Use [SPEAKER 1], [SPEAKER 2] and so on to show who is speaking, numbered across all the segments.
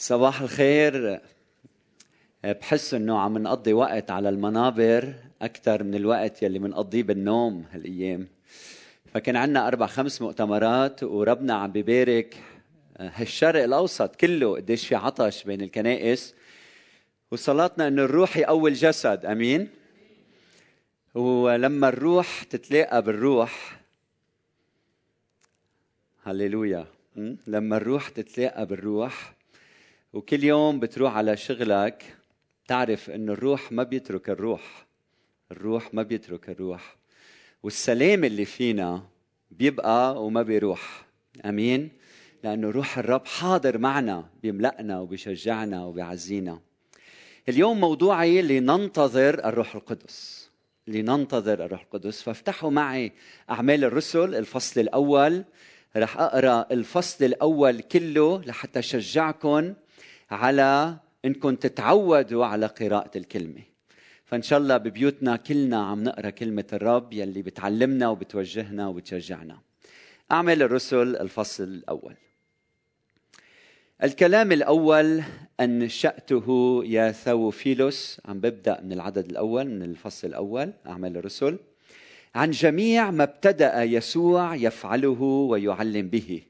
[SPEAKER 1] صباح الخير. بحس إنه عم نقضي وقت على المنابر أكثر من الوقت يلي بنقضيه بالنوم هالأيام. فكان عندنا أربع خمس مؤتمرات وربنا عم بيبارك هالشرق الأوسط كله قديش في عطش بين الكنائس. وصلاتنا إنه الروح يقوي الجسد آمين؟ ولما الروح تتلاقى بالروح هللويا. لما الروح تتلاقى بالروح وكل يوم بتروح على شغلك تعرف إنه الروح ما بيترك الروح الروح ما بيترك الروح. والسلام اللي فينا بيبقى وما بيروح. آمين؟ لأنه روح الرب حاضر معنا بيملأنا وبيشجعنا وبيعزينا. اليوم موضوعي لننتظر الروح القدس. لننتظر الروح القدس. فافتحوا معي أعمال الرسل. الفصل الأول رح أقرأ الفصل الأول كله لحتى أشجعكم على انكم تتعودوا على قراءة الكلمة. فإن شاء الله ببيوتنا كلنا عم نقرأ كلمة الرب يلي بتعلمنا وبتوجهنا وبتشجعنا. أعمل الرسل الفصل الأول. الكلام الأول انشاته يا ثوفيلوس عم ببدأ من العدد الأول من الفصل الأول اعمال الرسل. عن جميع ما ابتدأ يسوع يفعله ويعلم به.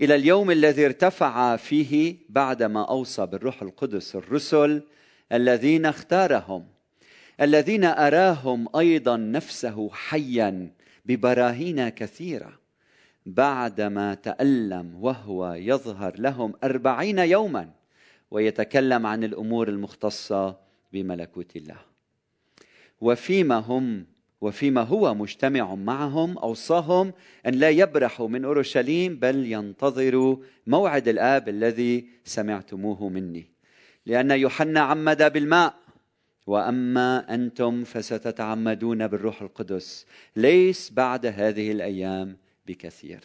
[SPEAKER 1] إلى اليوم الذي ارتفع فيه بعدما أوصى بالروح القدس الرسل الذين اختارهم الذين أراهم أيضا نفسه حيا ببراهين كثيرة. بعدما تألم وهو يظهر لهم أربعين يوما ويتكلم عن الأمور المختصة بملكوت الله. وفيما هم وفيما هو مجتمع معهم أوصاهم أن لا يبرحوا من أورشليم بل ينتظروا موعد الآب الذي سمعتموه مني. لأن يوحنا عمد بالماء وأما أنتم فستتعمدون بالروح القدس. ليس بعد هذه الأيام بكثير.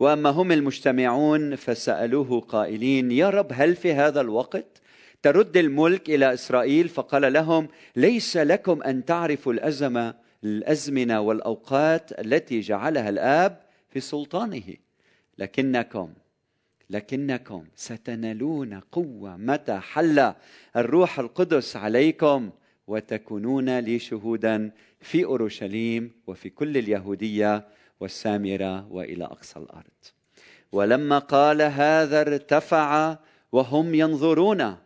[SPEAKER 1] وأما هم المجتمعون فسألوه قائلين يا رب هل في هذا الوقت ترد الملك إلى إسرائيل؟ فقال لهم ليس لكم أن تعرفوا الأزمة الأزمنة والأوقات التي جعلها الآب في سلطانه. لكنكم لكنكم ستنالون قوة متى حل الروح القدس عليكم وتكونون لي شهودا في أورشليم وفي كل اليهودية والسامرة وإلى أقصى الأرض. ولما قال هذا ارتفع وهم ينظرون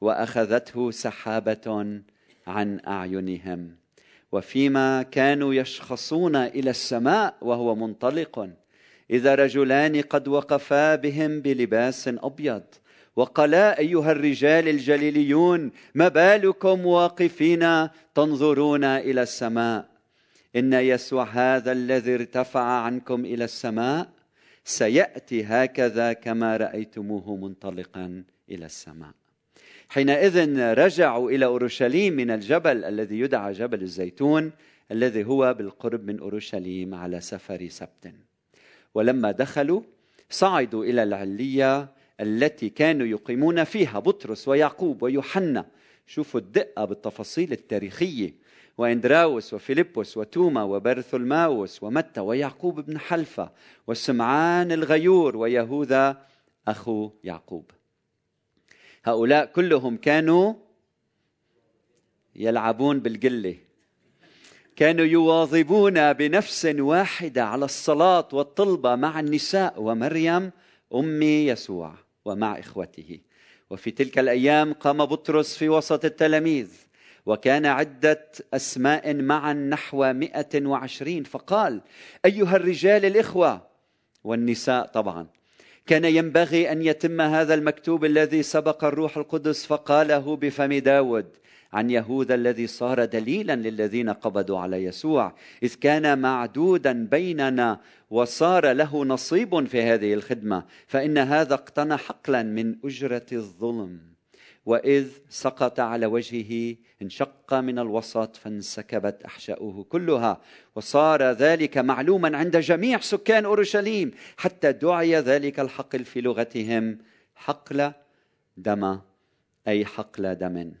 [SPEAKER 1] وأخذته سحابة عن أعينهم. وفيما كانوا يشخصون إلى السماء وهو منطلق. إذا رجلان قد وقفا بهم بلباس أبيض. وقالا أيها الرجال الجليليون ما بالكم واقفين تنظرون إلى السماء؟ إن يسوع هذا الذي ارتفع عنكم إلى السماء سيأتي هكذا كما رأيتموه منطلقا إلى السماء. حينئذ رجعوا إلى أورشليم من الجبل الذي يدعى جبل الزيتون الذي هو بالقرب من أورشليم على سفر سبت. ولما دخلوا صعدوا إلى العلية التي كانوا يقيمون فيها بطرس ويعقوب ويوحنا. شوفوا الدقة بالتفاصيل التاريخية. واندراوس وفيلبس وتوما وبرثلماوس ومتى ويعقوب بن حلفة وسمعان الغيور ويهوذا أخو يعقوب. هؤلاء كلهم كانوا يلعبون بالقلة. كانوا يواظبون بنفس واحدة على الصلاة والطلبة مع النساء ومريم أم يسوع ومع إخوته. وفي تلك الأيام قام بطرس في وسط التلاميذ وكان عدة أسماء معا نحو مئة وعشرين فقال أيها الرجال الإخوة والنساء طبعا. كان ينبغي أن يتم هذا المكتوب الذي سبق الروح القدس فقاله بفم داود عن يهوذا الذي صار دليلا للذين قبضوا على يسوع إذ كان معدودا بيننا وصار له نصيب في هذه الخدمة فإن هذا اقتنى حقلا من أجرة الظلم. وإذ سقط على وجهه انشق من الوسط فانسكبت أحشاؤه كلها. وصار ذلك معلوما عند جميع سكان أورشليم حتى دعي ذلك الحقل في لغتهم حقل دم أي حقل دم.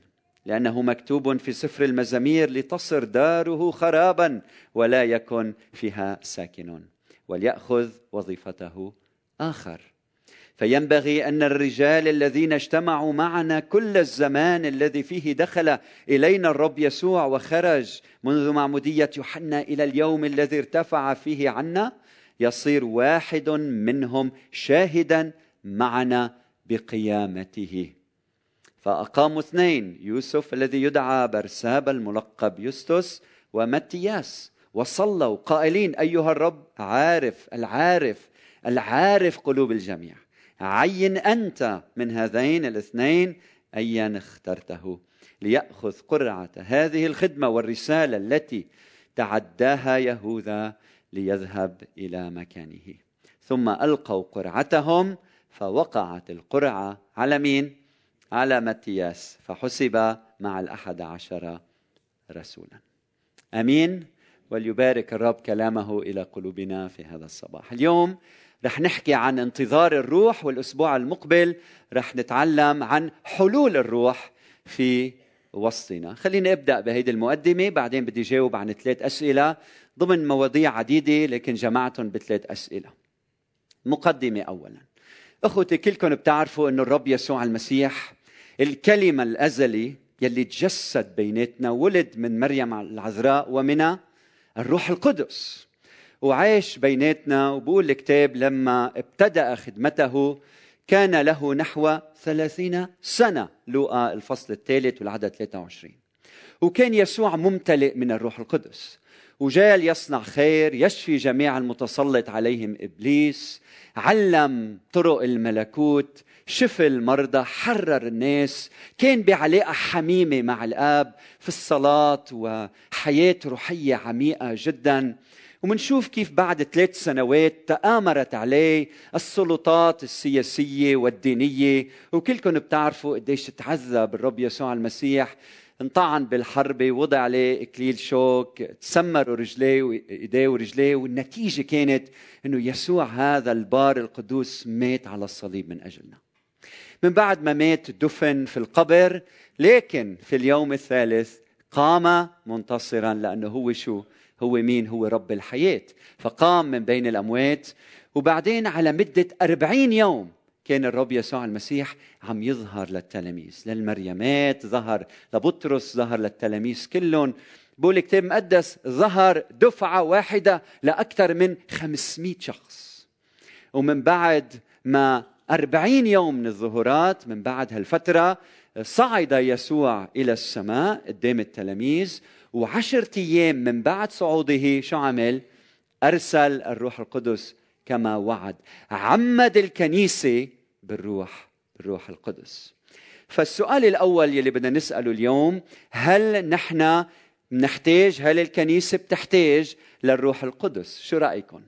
[SPEAKER 1] لأنه مكتوب في سفر المزامير لتصر داره خرابا ولا يكن فيها ساكن وليأخذ وظيفته آخر. فينبغي أن الرجال الذين اجتمعوا معنا كل الزمان الذي فيه دخل إلينا الرب يسوع وخرج منذ معمودية يوحنا إلى اليوم الذي ارتفع فيه عنا يصير واحد منهم شاهدا معنا بقيامته. فأقاموا اثنين يوسف الذي يدعى برساب الملقب يوستوس ومتياس وصلوا قائلين أيها الرب عارف العارف العارف قلوب الجميع. عين أنت من هذين الاثنين أيا اخترته ليأخذ قرعة هذه الخدمة والرسالة التي تعداها يهوذا ليذهب إلى مكانه. ثم ألقوا قرعتهم فوقعت القرعة على مين؟ على متياس فحسب مع الأحد عشر رسولا. أمين. وليبارك الرب كلامه إلى قلوبنا في هذا الصباح. اليوم رح نحكي عن انتظار الروح والأسبوع المقبل رح نتعلم عن حلول الروح في وسطنا. خلينا أبدأ بهيدي المقدمة بعدين بدي جاوب عن ثلاث أسئلة ضمن مواضيع عديدة لكن جمعتهم بثلاث أسئلة. مقدمة اولا. أخوتي كلكم بتعرفوا إنه الرب يسوع المسيح الكلمة الأزلي يلي تجسد بيناتنا ولد من مريم العذراء ومن الروح القدس. وعاش بيناتنا. وبقول الكتاب لما ابتدأ خدمته كان له نحو ثلاثين سنة لوقا الفصل الثالث والعدد 23 وكان يسوع ممتلئ من الروح القدس. وجاء ليصنع خير يشفي جميع المتسلط عليهم. إبليس علم طرق الملكوت شفى المرضى حرر الناس. كان بعلاقة حميمة مع الآب في الصلاة وحياة روحية عميقة جدا. ومنشوف كيف بعد ثلاث سنوات تآمرت عليه السلطات السياسية والدينية وكلكم بتعرفوا قديش تعذب الرب يسوع المسيح. انطعن بالحربة وضع عليه إكليل شوك تسمروا رجليه وإيديه ورجليه والنتيجة كانت أنه يسوع هذا البار القدوس مات على الصليب من أجلنا. من بعد ما مات دفن في القبر لكن في اليوم الثالث قام منتصرا لأنه هو شو؟ هو مين؟ هو رب الحياة. فقام من بين الأموات. وبعدين على مدة أربعين يوم كان الرب يسوع المسيح عم يظهر للتلاميذ للمريمات ظهر لبطرس ظهر للتلاميذ كلهم. بقول الكتاب المقدس ظهر دفعة واحدة لأكثر من 500 شخص. ومن بعد ما أربعين يوم من الظهورات من بعد هالفترة صعد يسوع إلى السماء قدام التلاميذ وعشرة أيام من بعد صعوده شو عمل؟ أرسل الروح القدس كما وعد. عمد الكنيسة بالروح بالروح القدس. فالسؤال الأول يلي بدنا نسأله اليوم هل نحن نحتاج هل الكنيسة بتحتاج للروح القدس؟ شو رأيكم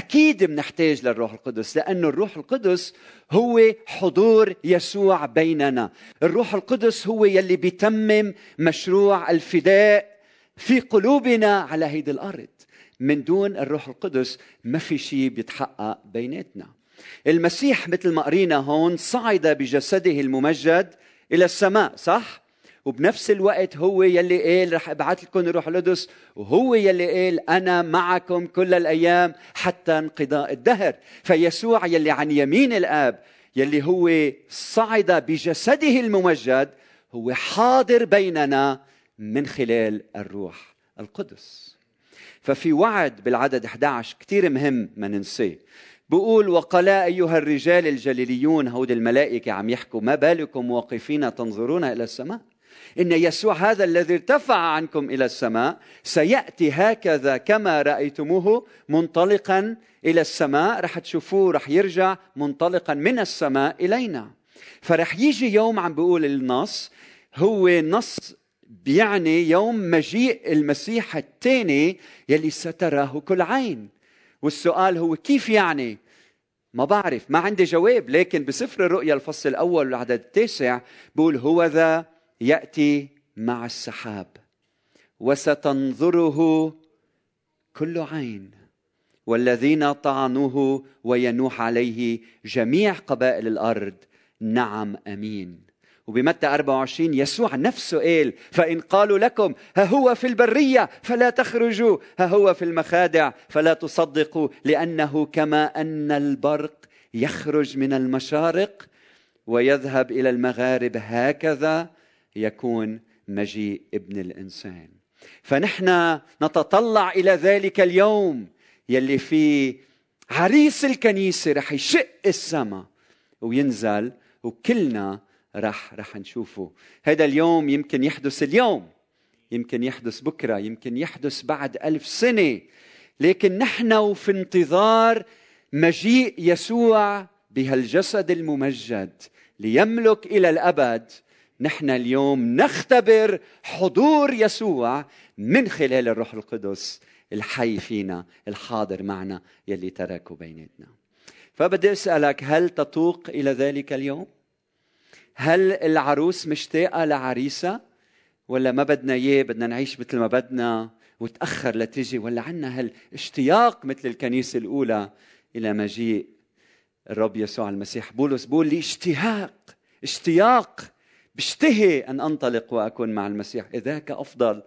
[SPEAKER 1] أكيد بنحتاج للروح القدس لأنه الروح القدس هو حضور يسوع بيننا. الروح القدس هو يلي بيتمم مشروع الفداء في قلوبنا على هيدي الأرض. من دون الروح القدس ما في شيء بيتحقق بيناتنا. المسيح مثل ما قرينا هون صعد بجسده الممجد إلى السماء صح؟ وبنفس الوقت هو يلي قال رح أبعث لكم الروح القدس وهو يلي قال أنا معكم كل الأيام حتى انقضاء الدهر. فيسوع يلي عن يمين الآب يلي هو صعد بجسده الممجد هو حاضر بيننا من خلال الروح القدس. ففي وعد بالعدد 11 كثير مهم ما ننساه بقول وقلا أيها الرجال الجليليون هود الملائكة عم يحكوا ما بالكم واقفين تنظرون إلى السماء؟ إن يسوع هذا الذي ارتفع عنكم إلى السماء سيأتي هكذا كما رأيتموه منطلقا إلى السماء. رح تشوفوه رح يرجع منطلقا من السماء إلينا. فرح يجي يوم عم بيقول النص. هو نص بيعني يوم مجيء المسيح الثاني يلي ستراه كل عين. والسؤال هو كيف يعني؟ ما بعرف ما عندي جواب لكن بسفر الرؤيا الفصل الأول والعدد التاسع بقول هو ذا يأتي مع السحاب وستنظره كل عين والذين طعنوه وينوح عليه جميع قبائل الأرض. نعم أمين. وبمتى 24 يسوع نفسه قال فإن قالوا لكم ها هو في البرية فلا تخرجوا. ها هو في المخادع فلا تصدقوا لأنه كما أن البرق يخرج من المشارق ويذهب إلى المغارب هكذا. يكون مجيء ابن الإنسان. فنحن نتطلع إلى ذلك اليوم يلي فيه عريس الكنيسة رح يشق السماء وينزل وكلنا رح رح نشوفه. هذا اليوم يمكن يحدث اليوم يمكن يحدث بكرة يمكن يحدث بعد ألف سنة. لكن نحن وفي انتظار مجيء يسوع بهالجسد الممجد ليملك إلى الأبد نحن اليوم نختبر حضور يسوع من خلال الروح القدس الحي فينا الحاضر معنا يلي تركه بيناتنا. فبدي أسألك هل تتوق إلى ذلك اليوم؟ هل العروس مشتاقة لعريسها ولا ما بدنا إياه بدنا نعيش مثل ما بدنا وتأخر لتجي ولا عنا هالاشتياق مثل الكنيسة الأولى إلى مجيء الرب يسوع المسيح؟ بولس بقول لي اشتياق اشتياق بشتهي أن أنطلق وأكون مع المسيح. إذاك أفضل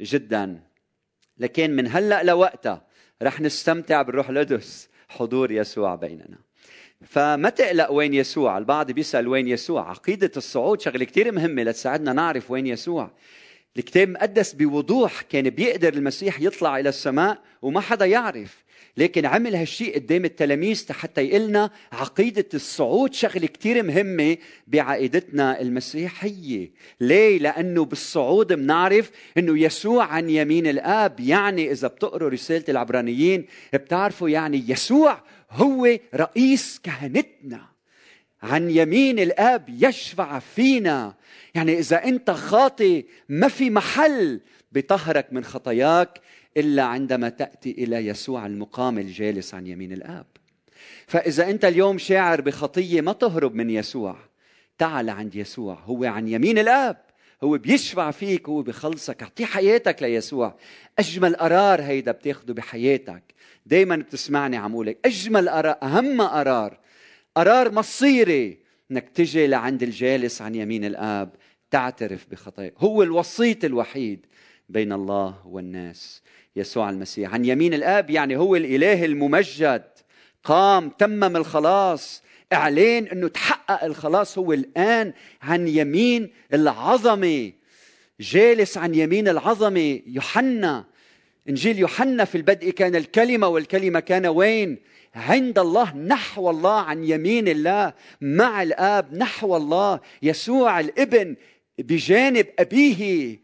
[SPEAKER 1] جدا. لكن من هلأ لوقتها رح نستمتع بالروح القدس حضور يسوع بيننا. فما تقلق وين يسوع؟ البعض بيسأل وين يسوع؟ عقيدة الصعود شغلة كتير مهمة لتساعدنا نعرف وين يسوع. الكتاب مقدس بوضوح كان بيقدر المسيح يطلع إلى السماء وما حدا يعرف. لكن عمل هالشيء قدام التلاميذ حتى يقلنا عقيدة الصعود شغلة كتير مهمة بعقيدتنا المسيحية. ليه؟ لأنه بالصعود بنعرف أنه يسوع عن يمين الآب يعني إذا بتقروا رسالة العبرانيين بتعرفوا يعني يسوع هو رئيس كهنتنا. عن يمين الآب يشفع فينا. يعني إذا أنت خاطي ما في محل بطهرك من خطاياك إلا عندما تأتي إلى يسوع المقام الجالس عن يمين الآب. فإذا أنت اليوم شاعر بخطية ما تهرب من يسوع تعال عند يسوع هو عن يمين الآب. هو بيشفع فيك هو بخلصك. أعطيه حياتك ليسوع. أجمل قرار هيدا بتاخده بحياتك. دايما بتسمعني عم أقول أجمل قرار أهم قرار. قرار مصيري إنك تجي لعند الجالس عن يمين الآب تعترف بخطاياك هو الوسيط الوحيد بين الله والناس. يسوع المسيح. عن يمين الآب يعني هو الإله الممجد قام تمم الخلاص. إعلان إنه تحقق الخلاص هو الآن عن يمين العظمة. جالس عن يمين العظمة يوحنا. إنجيل يوحنا في البدء كان الكلمة والكلمة كان وين؟ عند الله نحو الله عن يمين الله مع الآب نحو الله. يسوع الابن بجانب أبيه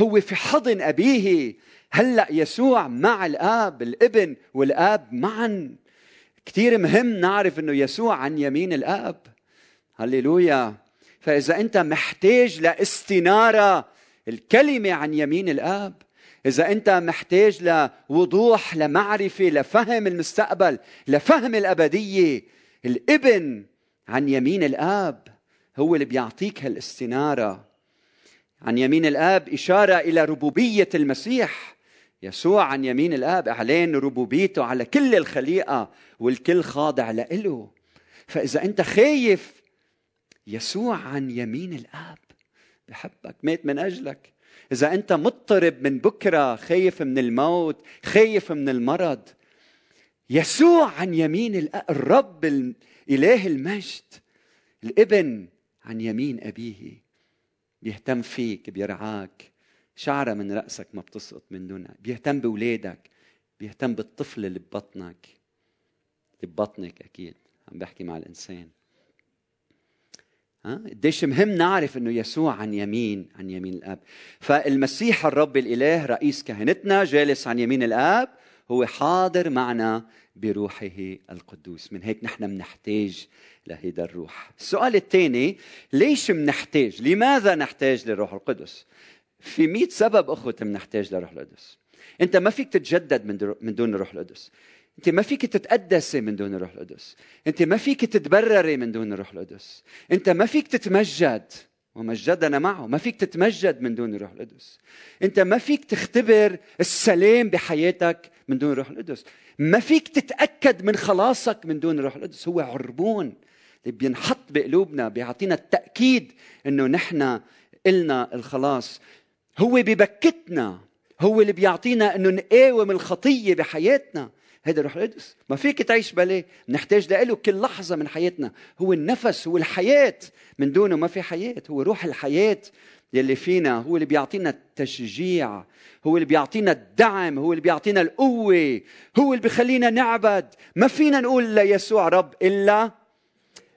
[SPEAKER 1] هو في حضن أبيه. هلأ يسوع مع الآب الابن والآب معا. كثير مهم نعرف إنه يسوع عن يمين الآب. هللويا. فإذا أنت محتاج لاستنارة الكلمة عن يمين الآب إذا أنت محتاج لوضوح لمعرفة لفهم المستقبل لفهم الأبدية الابن عن يمين الآب هو اللي بيعطيك هالاستنارة. عن يمين الآب إشارة إلى ربوبية المسيح. يسوع عن يمين الآب إعلان ربوبيته على كل الخليقة والكل خاضع له فإذا أنت خايف يسوع عن يمين الآب بحبك مات من أجلك. إذا أنت مضطرب من بكرة خايف من الموت خايف من المرض يسوع عن يمين الاب الرب اله المجد الابن عن يمين أبيه. بيهتم فيك بيرعاك. شعرة من رأسك ما بتسقط من دونها بيهتم بولادك بيهتم بالطفل اللي ببطنك. اللي ببطنك أكيد عم بحكي مع الإنسان. ها؟ قديش مهم نعرف إنه يسوع عن يمين عن يمين الأب. فالمسيح الرب الإله رئيس كهنتنا جالس عن يمين الأب هو حاضر معنا بروحه القدوس. من هيك نحن بنحتاج لهيدا الروح. السؤال الثاني ليش بنحتاج لماذا نحتاج للروح القدس؟ في مئة سبب أخوة بنحتاج لروح القدس. أنت ما فيك تتجدد من من دون الروح القدس. أنت ما فيك تتقدسي من دون الروح القدس. أنت ما فيك تتبرري من دون الروح القدس. أنت ما فيك تتمجد ومجدنا معه ما فيك تتمجد من دون الروح القدس. أنت ما فيك تختبر السلام بحياتك من دون الروح القدس. ما فيك تتأكد من خلاصك من دون الروح القدس. هو عربون اللي بينحط بقلوبنا بيعطينا التأكيد إنه نحن إلنا الخلاص. هو ببكتنا هو اللي بيعطينا إنه نقاوم الخطية بحياتنا. هذا الروح القدس. ما فيك تعيش بلاه نحتاج له كل لحظة من حياتنا. هو النفس هو الحياة. من دونه ما في حياة هو روح الحياة يلي فينا. هو اللي بيعطينا التشجيع هو اللي بيعطينا الدعم هو اللي بيعطينا القوة هو اللي بيخلينا نعبد. ما فينا نقول ليسوع رب إلا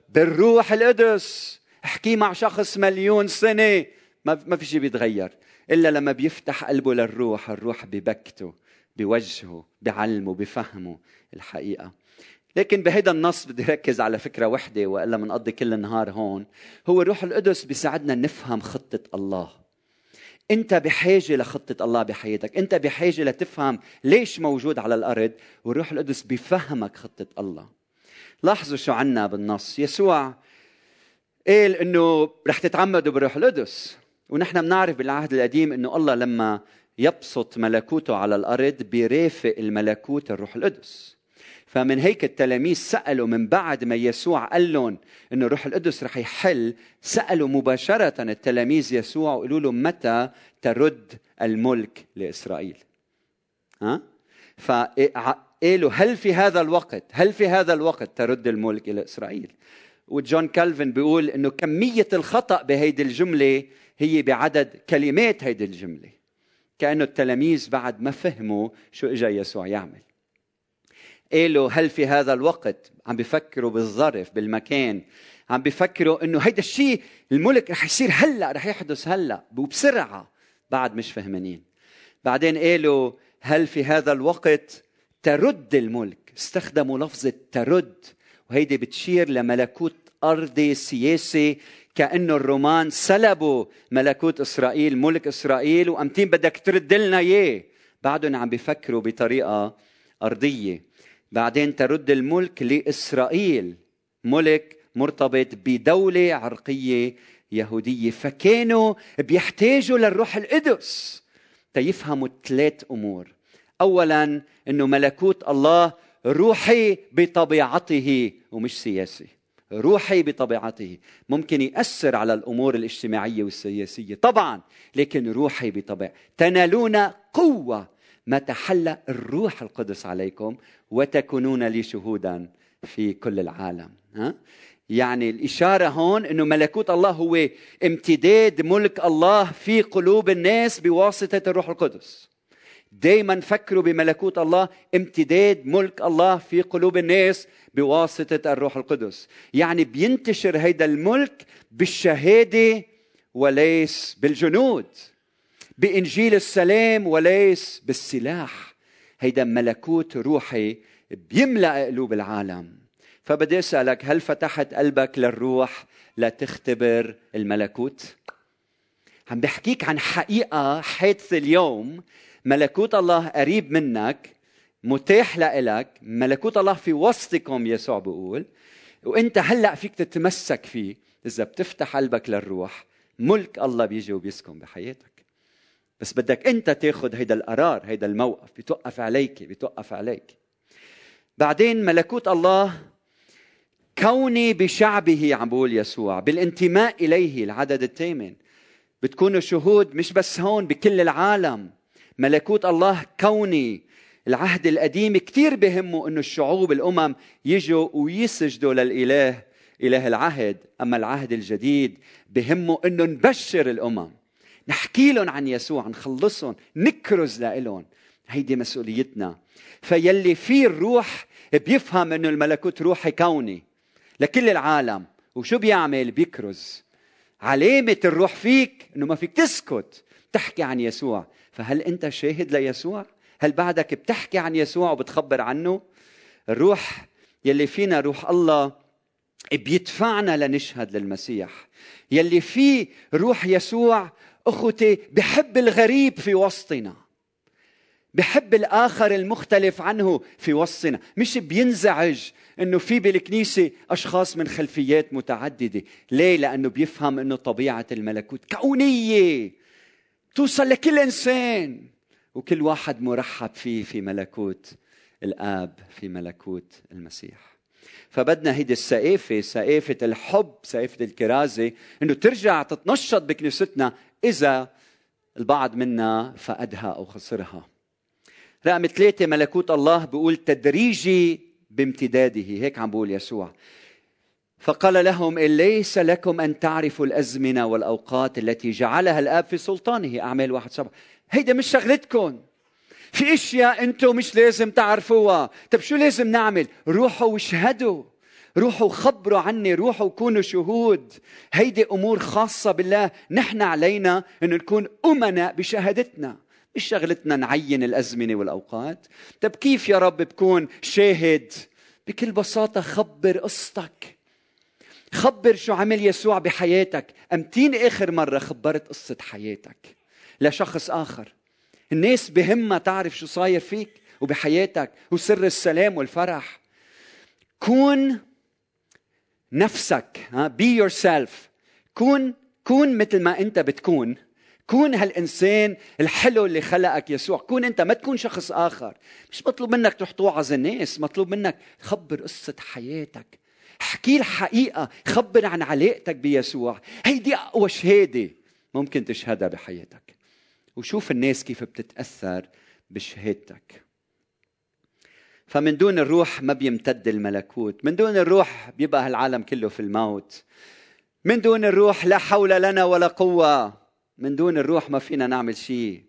[SPEAKER 1] بالروح القدس. احكي مع شخص مليون سنة. ما في شيء بيتغير. إلا لما بيفتح قلبه للروح الروح ببكته بوجهه بعلمه بفهمه الحقيقة. لكن بهيدا النص بدي ركز على فكرة وحدة وإلا منقضي كل النهار هون. هو الروح القدس بيساعدنا نفهم خطة الله. أنت بحاجة لخطة الله بحياتك. أنت بحاجة لتفهم ليش موجود على الأرض. والروح القدس بفهمك خطة الله. لاحظوا شو عنا بالنص. يسوع قال إنه رح تتعمدوا بالروح القدس. ونحن بنعرف بالعهد القديم إنه الله لما يبسط ملكوته على الأرض بيرافق الملكوت الروح القدس. فمن هيك التلاميذ سألوا من بعد ما يسوع قال لهم إنه الروح القدس رح يحل سألوا مباشرة التلاميذ يسوع وقالوا له متى ترد الملك لإسرائيل؟ ها؟ فقالوا هل في هذا الوقت هل في هذا الوقت ترد الملك إلى إسرائيل؟ وجون كالفن بيقول إنه كمية الخطأ بهيدي الجملة هي بعدد كلمات هيدي الجملة. كأنه التلاميذ بعد ما فهموا شو اجى يسوع يعمل. قالوا هل في هذا الوقت عم بيفكروا بالظرف بالمكان؟ عم بيفكروا إنه هيدا الشيء الملك رح يصير هلأ رح يحدث هلأ وبسرعة بعد مش فهمانين. بعدين قالوا هل في هذا الوقت ترد الملك؟ استخدموا لفظة ترد وهيدي بتشير لملكوت أرضي سياسي كأنه الرومان سلبوا ملكوت إسرائيل ملك إسرائيل وأمتين بدك ترد لنا إياه. بعدهم عم بيفكروا بطريقة أرضية. بعدين ترد الملك لإسرائيل. ملك مرتبط بدولة عرقية يهودية. فكانوا بيحتاجوا للروح القدس تيفهموا ثلاث أمور. أولا أنه ملكوت الله روحي بطبيعته ومش سياسي. روحي بطبيعته. ممكن يأثر على الأمور الاجتماعية والسياسية. طبعا لكن روحي بطبيعة. تنالون قوة ما تحلى الروح القدس عليكم وتكونون لي شهودا في كل العالم. ها؟ يعني الإشارة هون أنه ملكوت الله هو امتداد ملك الله في قلوب الناس بواسطة الروح القدس. دايما فكروا بملكوت الله امتداد ملك الله في قلوب الناس بواسطة الروح القدس. يعني بينتشر هيدا الملك بالشهادة وليس بالجنود. بإنجيل السلام وليس بالسلاح. هيدا ملكوت روحي بيملأ قلوب العالم. فبدي أسألك هل فتحت قلبك للروح لتختبر الملكوت؟ عم بحكيك عن حقيقة حادثة اليوم ملكوت الله قريب منك متاح لإلك ملكوت الله في وسطكم يسوع بيقول. وإنت هلأ فيك تتمسك فيه إذا بتفتح قلبك للروح ملك الله بيجي وبيسكن بحياتك. بس بدك إنت تاخذ هيدا القرار هيدا الموقف بتوقف عليك بتوقف عليك. بعدين ملكوت الله كوني بشعبه عم بقول يسوع بالانتماء إليه العدد الثامن. بتكونوا شهود مش بس هون بكل العالم. ملكوت الله كوني العهد القديم كثير بهمه إنه الشعوب الأمم يجوا ويسجدوا للإله إله العهد. أما العهد الجديد بهمه إنه نبشر الأمم. نحكي لهم عن يسوع نخلصهم نكرز لهم هيدي مسؤوليتنا. فيلي فيه الروح بيفهم إنه الملكوت روحي كوني لكل العالم. وشو بيعمل؟ بيكرز. علامة الروح فيك إنه ما فيك تسكت. تحكي عن يسوع. فهل أنت شاهد ليسوع؟ هل بعدك بتحكي عن يسوع وبتخبر عنه؟ الروح يلي فينا روح الله بيدفعنا لنشهد للمسيح. يلي فيه روح يسوع أخوتي بحب الغريب في وسطنا. بحب الآخر المختلف عنه في وسطنا. مش بينزعج إنه في بالكنيسة أشخاص من خلفيات متعددة. ليه؟ لأنه بيفهم إنه طبيعة الملكوت كونية. توصل لكل إنسان. وكل واحد مرحب فيه في ملكوت الآب في ملكوت المسيح. فبدنا هيدي السقافة سقافة الحب سقافة الكرازة إنه ترجع تتنشط بكنيستنا إذا البعض منا فقدها أو خسرها. رقم ثلاثة ملكوت الله بيقول تدريجي بامتداده. هيك عم بقول يسوع. فقال لهم ليس لكم أن تعرفوا الأزمنة والأوقات التي جعلها الآب في سلطانه. أعمال واحد سبعة. هيدا مش شغلتكم. في أشياء أنتم مش لازم تعرفوها. طب شو لازم نعمل؟ روحوا واشهدوا. روحوا خبروا عني. روحوا كونوا شهود. هيدي أمور خاصة بالله. نحن علينا أن نكون امناء بشهادتنا. مش شغلتنا نعين الأزمنة والأوقات. طب كيف يا رب بكون شاهد؟ بكل بساطة خبر قصتك. خبر شو عمل يسوع بحياتك. أمتين آخر مرة خبرت قصة حياتك لشخص آخر. الناس بهمها تعرف شو صاير فيك وبحياتك وسر السلام والفرح. كون نفسك ها be yourself كون كون مثل ما أنت بتكون. كون هالإنسان الحلو اللي خلقك يسوع. كون أنت ما تكون شخص آخر. مش مطلوب منك تروح توعظ الناس مطلوب منك خبر قصة حياتك. احكي الحقيقة خبر عن علاقتك بيسوع. هيدي أقوى شهادة ممكن تشهدها بحياتك. وشوف الناس كيف بتتأثر بشهادتك. فمن دون الروح ما بيمتد الملكوت. من دون الروح بيبقى العالم كله في الموت. من دون الروح لا حول لنا ولا قوة. من دون الروح ما فينا نعمل شيء.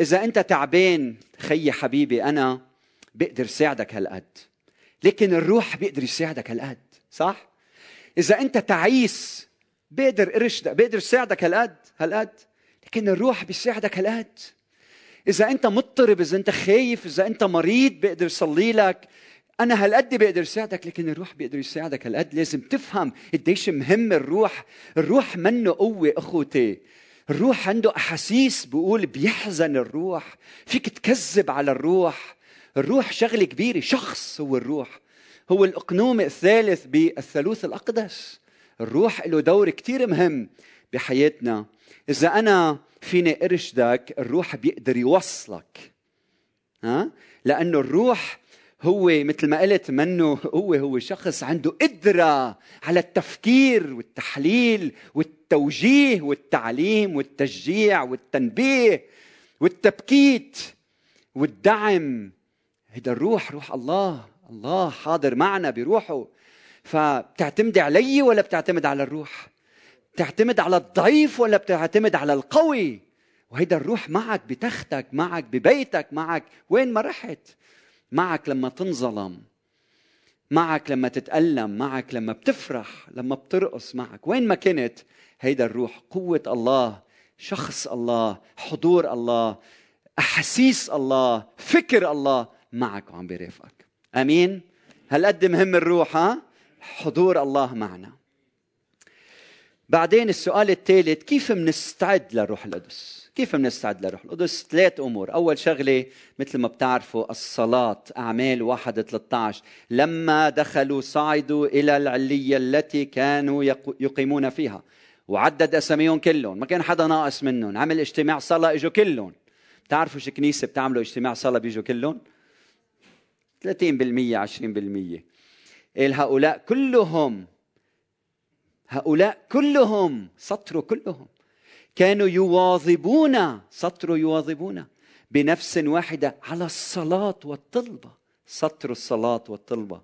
[SPEAKER 1] إذا أنت تعبان خيي حبيبي أنا بقدر ساعدك هالقد. لكن الروح بيقدر يساعدك هالقد. صح؟ إذا أنت تعيس بقدر ارشدك بقدر ساعدك هالقد؟ هالقد؟ لكن الروح بيساعدك هالقد. إذا أنت مضطرب إذا أنت خايف إذا أنت مريض بقدر يصلي لك. أنا هالقد بقدر يساعدك لكن الروح بيقدر يساعدك هالقد. لازم تفهم قديش مهم الروح. الروح منه قوة أخوتي. الروح عنده أحاسيس بقول بيحزن الروح. فيك تكذب على الروح. الروح شغلة كبيرة شخص هو الروح. هو الإقنوم الثالث بالثالوث الأقدس. الروح له دور كثير مهم بحياتنا. إذا أنا فيني أرشدك الروح بيقدر يوصلك. ها؟ لأنه الروح هو مثل ما قلت منه هو هو شخص عنده قدرة على التفكير والتحليل والتوجيه والتعليم والتشجيع والتنبيه والتبكيت والدعم. هيدا الروح روح الله. الله حاضر معنا بروحه. فبتعتمدي علي ولا بتعتمد على الروح؟ بتعتمد على الضعيف ولا بتعتمد على القوي؟ وهيدا الروح معك بتختك معك ببيتك معك وين ما رحت. معك لما تنظلم معك لما تتألم معك لما بتفرح لما بترقص معك. وين ما كنت هيدا الروح قوة الله شخص الله حضور الله أحاسيس الله فكر الله معك وعم بيرافقك أمين. هالقد مهم الروح ها؟ حضور الله معنا. بعدين السؤال الثالث كيف بنستعد للروح القدس؟ كيف بنستعد للروح القدس؟ ثلاث أمور. أول شغلة مثل ما بتعرفوا الصلاة أعمال 1 13 لما دخلوا صعدوا إلى العلية التي كانوا يقيمون فيها. وعدد أساميهم كلهم. ما كان حدا ناقص منهم. عمل اجتماع صلاة إجوا كلهم. بتعرفوا شو كنيسة بتعملوا اجتماع صلاة بيجوا كلهم؟ 30% 20% قال هؤلاء كلهم هؤلاء كلهم سطروا كلهم كانوا يواظبون سطروا يواظبون بنفس واحدة على الصلاة والطلبة سطر الصلاة والطلبة.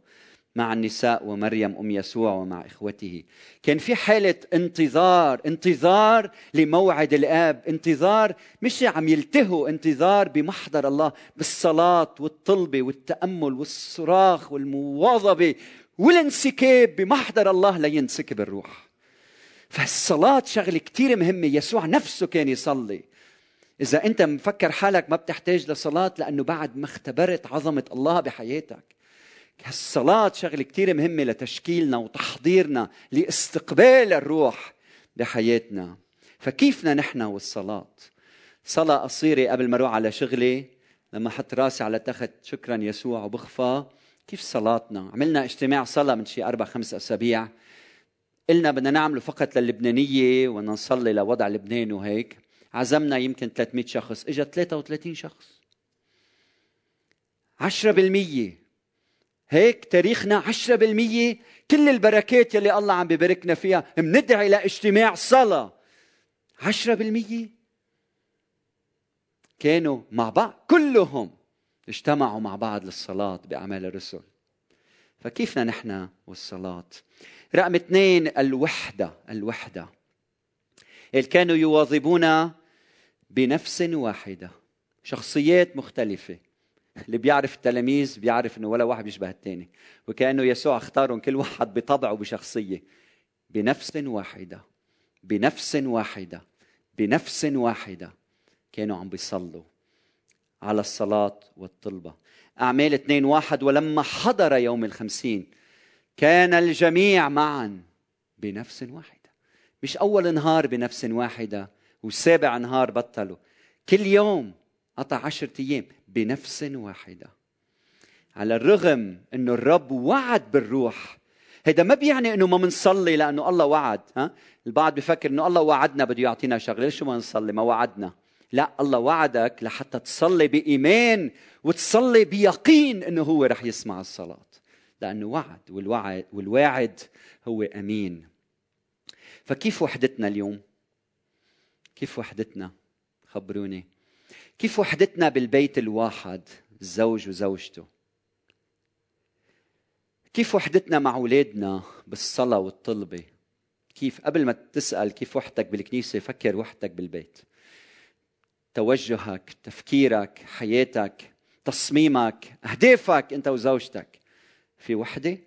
[SPEAKER 1] مع النساء ومريم أم يسوع ومع إخوته. كان في حالة انتظار انتظار لموعد الآب انتظار مش عم يلتهوا انتظار بمحضر الله بالصلاة والطلبة والتأمل والصراخ والمواظبة والانسكاب بمحضر الله لينسكب الروح. فالصلاة شغلة كتير مهمة. يسوع نفسه كان يصلي. إذا أنت مفكر حالك ما بتحتاج لصلاة لأنه بعد ما اختبرت عظمة الله بحياتك. الصلاة شغلة كتير مهمة لتشكيلنا وتحضيرنا لاستقبال الروح بحياتنا. فكيفنا نحن والصلاة؟ صلاة قصيرة قبل ما أروح على شغلي لما أحط راسي على تخت شكرا يسوع وبخفى. كيف صلاتنا؟ عملنا اجتماع صلاة من شي أربع خمس أسابيع. قلنا بدنا نعمله فقط للبنانية وبدنا نصلي لوضع لبنان وهيك. عزمنا يمكن 300 شخص اجى 33 شخص. 10% هيك تاريخنا 10% كل البركات يلي الله عم بباركنا فيها مندعي لاجتماع صلاة. 10% كانوا مع بعض كلهم اجتمعوا مع بعض للصلاة بأعمال الرسل. فكيفنا نحن والصلاة؟ رقم اثنين الوحدة الوحدة. كانوا يواظبون بنفس واحدة؟ شخصيات مختلفة. اللي بيعرف التلاميذ بيعرف إنه ولا واحد بيشبه الثاني وكأنه يسوع اختارهم كل واحد بطبعه وبشخصيه بنفس واحدة. بنفس واحدة. بنفس واحدة. كانوا عم بيصلوا على الصلاة والطلبة. أعمال اثنين واحد. ولما حضر يوم الخمسين كان الجميع معا بنفس واحدة. مش أول نهار بنفس واحدة وسابع نهار بطلوا. كل يوم قطع عشرة أيام. بنفس واحدة. على الرغم أنه الرب وعد بالروح هذا ما بيعني إنه ما بنصلي لأنه الله وعد ها؟ البعض بفكر إنه الله وعدنا بده يعطينا شغلة ليش ما نصلي؟ ما وعدنا. لا الله وعدك لحتى تصلي بإيمان وتصلي بيقين إنه هو رح يسمع الصلاة. لأنه وعد والوعد والواعد هو أمين. فكيف وحدتنا اليوم؟ كيف وحدتنا؟ خبروني. كيف وحدتنا بالبيت الواحد الزوج وزوجته؟ كيف وحدتنا مع أولادنا بالصلاة والطلبة؟ كيف قبل ما تسأل كيف وحدتك بالكنيسة فكر وحدتك بالبيت. توجهك تفكيرك حياتك تصميمك أهدافك أنت وزوجتك. في وحدة؟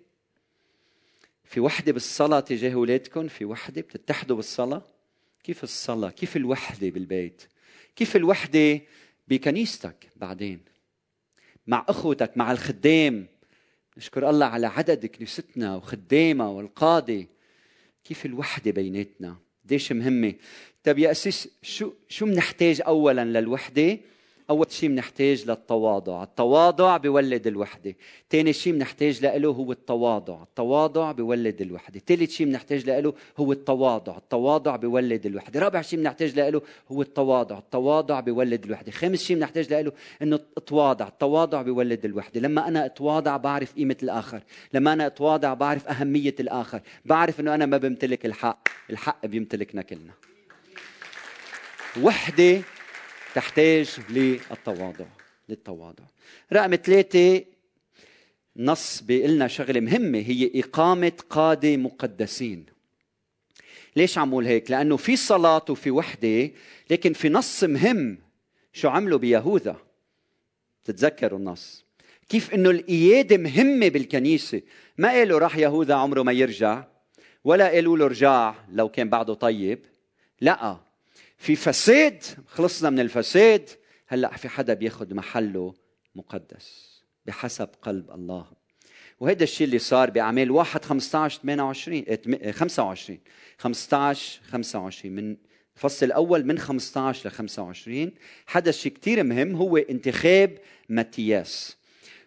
[SPEAKER 1] في وحدة بالصلاة تجاه أولادكم؟ في وحدة؟ بتتحدوا بالصلاة؟ كيف الصلاة؟ كيف الوحدة بالبيت؟ كيف الوحدة بكنيستك بعدين مع أخوتك مع الخدام. نشكر الله على عدد كنيستنا وخدامها والقادة. كيف الوحدة بيناتنا؟ قديش مهمة؟ طيب يا أسيس شو شو بنحتاج اولا للوحدة؟ أول شيء بنحتاج للتواضع. التواضع بيولد الوحدة. ثاني شيء بنحتاج له هو التواضع. التواضع بيولد الوحدة. ثالث شيء بنحتاج له هو التواضع. التواضع بيولد الوحدة. رابع شيء بنحتاج له هو التواضع. التواضع بيولد الوحدة. خامس شيء بنحتاج له إنه اتواضع التواضع بيولد الوحدة. لما أنا أتواضع بعرف قيمة الآخر. لما أنا أتواضع بعرف أهمية الآخر. بعرف إنه أنا ما بمتلك الحق. الحق بيمتلكنا كلنا. وحدة تحتاج للتواضع للتواضع. رقم ثلاثة نص بيقلنا شغلة مهمة هي إقامة قادة مقدسين. ليش عم أقول هيك؟ لأنه في صلاة وفي وحدة لكن في نص مهم شو عملوا بيهوذا؟ تتذكروا النص. كيف إنه القيادة مهمة بالكنيسة. ما قالوا راح يهوذا عمره ما يرجع ولا قالوا له رجع لو كان بعده طيب. لا. في فساد خلصنا من الفساد هلأ في حدا بياخذ محله مقدس بحسب قلب الله. وهذا الشيء اللي صار بأعمال 1 15 28 25 15 25 من الفصل الأول من 15 ل 25 حدث شيء كثير مهم هو انتخاب ماتياس.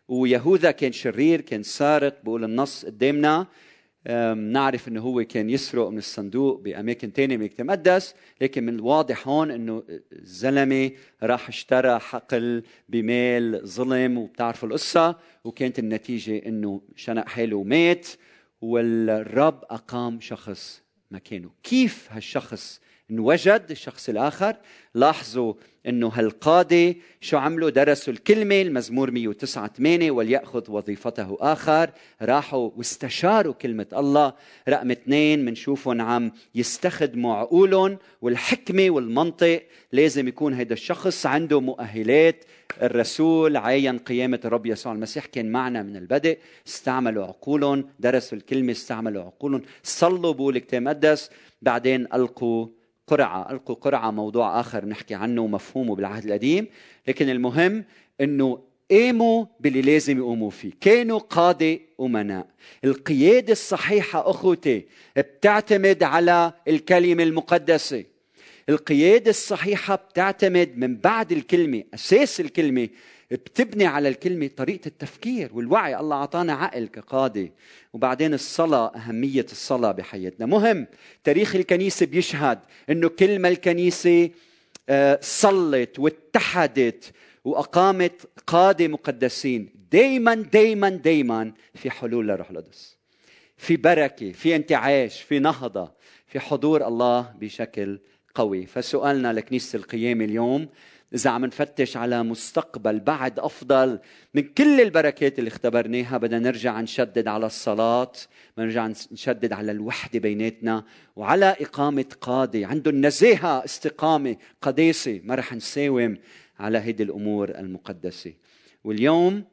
[SPEAKER 1] ويهوذا كان شرير كان سارق بقول النص قدامنا. نعرف إنه هو كان يسرق من الصندوق بأماكن ثانية من المقدس لكن من الواضح هون إنه الزلمة راح اشترى حقل بمال ظلم وبتعرفوا القصة وكانت النتيجة إنه شنق حاله ومات والرب أقام شخص مكانه. كيف هالشخص انوجد الشخص الآخر. لاحظوا إنه هالقاضي شو عملوا؟ درسوا الكلمة المزمور 109 8 وليأخذ وظيفته آخر. راحوا واستشاروا كلمة الله. رقم اثنين بنشوفهم عم يستخدموا عقولهم والحكمة والمنطق. لازم يكون هذا الشخص عنده مؤهلات. الرسول عين قيامة الرب يسوع المسيح كان معنا من البدء. استعملوا عقولهم درسوا الكلمة استعملوا عقولهم. صلوا بقول كتاب مقدس بعدين ألقوا قرعة ألقوا قرعة موضوع آخر نحكي عنه ومفهومه بالعهد القديم. لكن المهم أنه قاموا باللي لازم يقوموا فيه. كانوا قادة أمناء. القيادة الصحيحة أخوتي بتعتمد على الكلمة المقدسة. القيادة الصحيحة بتعتمد من بعد الكلمة أساس الكلمة بتبني على الكلمة طريقة التفكير والوعي. الله أعطانا عقل كقادة وبعدين الصلاة أهمية الصلاة بحياتنا. مهم تاريخ الكنيسة بيشهد أنه كل ما الكنيسة آه، صلت واتحدت وأقامت قادة مقدسين. دايما دايما دايما في حلول للروح القدس. في بركة في انتعاش في نهضة في حضور الله بشكل قوي. فسؤالنا لكنيسة القيامة اليوم إذا عم نفتش على مستقبل بعد أفضل من كل البركات اللي اختبرناها بدنا نرجع نشدد على الصلاة نرجع نشدد على الوحدة بيناتنا وعلى إقامة قاضي. عنده النزاهة استقامة قداسة ما رح نساوم على هيدي الأمور المقدسة. واليوم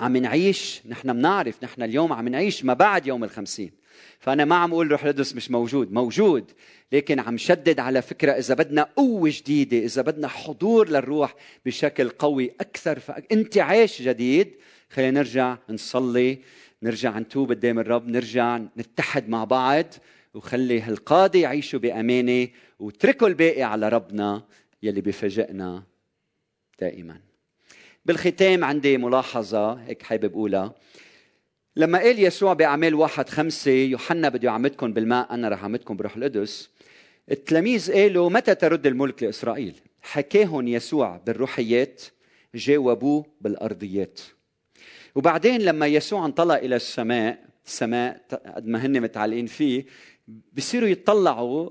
[SPEAKER 1] عم نعيش نحن بنعرف نحن اليوم عم نعيش ما بعد يوم الخمسين. فأنا ما عم أقول روح القدس مش موجود موجود لكن عم شدد على فكرة إذا بدنا قوة جديدة إذا بدنا حضور للروح بشكل قوي أكثر فانتعاش جديد. خلينا نرجع نصلي نرجع نتوب قدام الرب نرجع نتحد مع بعض وخلي هالقاضي يعيشوا بأمانة وتركوا الباقي على ربنا يلي بفاجئنا دائما. بالختام عندي ملاحظة هيك حابب أقولها. لما قال يسوع بأعمال واحد خمسة يوحنا بده يعمدكم بالماء أنا رح أعمدكم بروح القدس. التلاميذ قالوا متى ترد الملك لإسرائيل؟ حكاهم يسوع بالروحيات جاوبوه بالأرضيات. وبعدين لما يسوع انطلق إلى السماء السماء قد ما هن متعلقين فيه بصيروا يطلعوا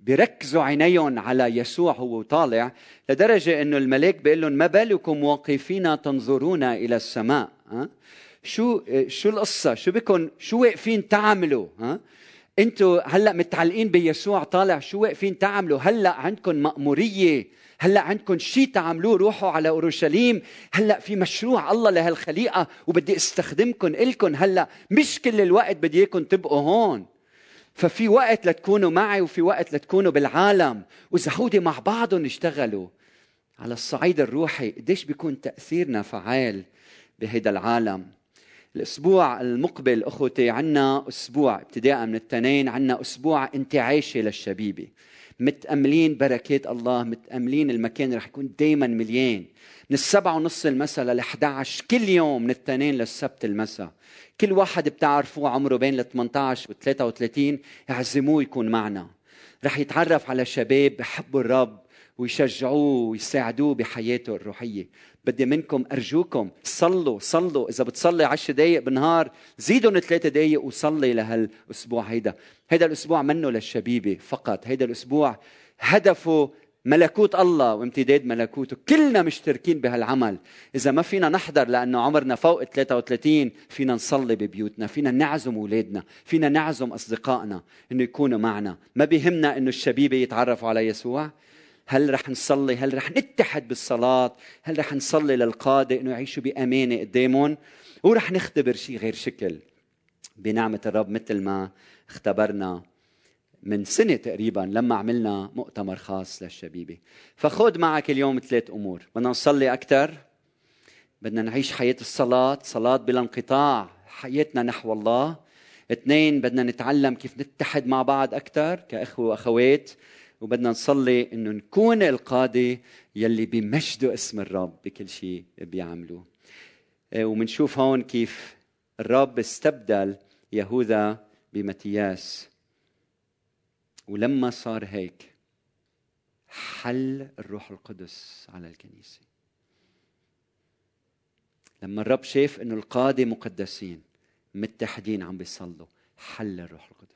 [SPEAKER 1] بيركزوا عينيهم على يسوع هو طالع لدرجة إنه الملاك بيقول لهم ما بالكم واقفين تنظرون إلى السماء؟ ها؟ شو شو القصة؟ شو بكم شو واقفين تعملوا؟ ها؟ أنتوا هلأ متعلقين بيسوع طالع شو واقفين تعملوا؟ هلأ عندكم مأمورية هلأ عندكم شيء تعملوه روحوا على أورشليم هلأ في مشروع الله لهالخليقة وبدي استخدمكم الكم هلأ مش كل الوقت بدي اياكم تبقوا هون. ففي وقت لتكونوا معي وفي وقت لتكونوا بالعالم. وإذا هودي مع بعضهم اشتغلوا على الصعيد الروحي قديش بيكون تأثيرنا فعال بهيدا العالم. الأسبوع المقبل أخوتي عنا أسبوع ابتداء من التنين عنا أسبوع انتعاشي للشبيبة. متأملين بركات الله متأملين المكان رح يكون دايما مليان. من السبعة ونص المساء لل 11 كل يوم من التنين للسبت المساء. كل واحد بتعرفوه عمره بين ال 18 و 33 اعزموه يكون معنا. رح يتعرف على شباب بحبوا الرب ويشجعوه ويساعدوه بحياته الروحية. بدي منكم أرجوكم صلوا صلوا. إذا بتصلي عشر دقائق بالنهار زيدوا ثلاثة دقائق وصلي لهالأسبوع هيدا. هيدا الأسبوع منه للشبيبة فقط. هيدا الأسبوع هدفه ملكوت الله وامتداد ملكوته. كلنا مشتركين بهالعمل. إذا ما فينا نحضر لأنه عمرنا فوق ال 33 فينا نصلي ببيوتنا فينا نعزم أولادنا فينا نعزم أصدقائنا أنه يكونوا معنا. ما بيهمنا أنه الشبيبة يتعرفوا على يسوع؟ هل رح نصلي؟ هل رح نتحد بالصلاة؟ هل رح نصلي للقادة أنه يعيشوا بأمانة قدامهم؟ ورح نختبر شيء غير شكل. بنعمة الرب مثل ما اختبرنا من سنة تقريبا لما عملنا مؤتمر خاص للشبيبة. فخذ معك اليوم ثلاث أمور. بدنا نصلي أكثر بدنا نعيش حياة الصلاة صلاة بلا انقطاع حياتنا نحو الله. اثنين بدنا نتعلم كيف نتحد مع بعض أكثر كأخوة وأخوات. وبدنا نصلي إنه نكون القادة يلي بيمجدوا اسم الرب بكل شيء بيعملوه. آه، ومنشوف هون كيف الرب استبدل يهوذا بمتياس. ولما صار هيك حل الروح القدس على الكنيسة. لما الرب شاف إنه القادة مقدسين متحدين عم بيصلوا حل الروح القدس.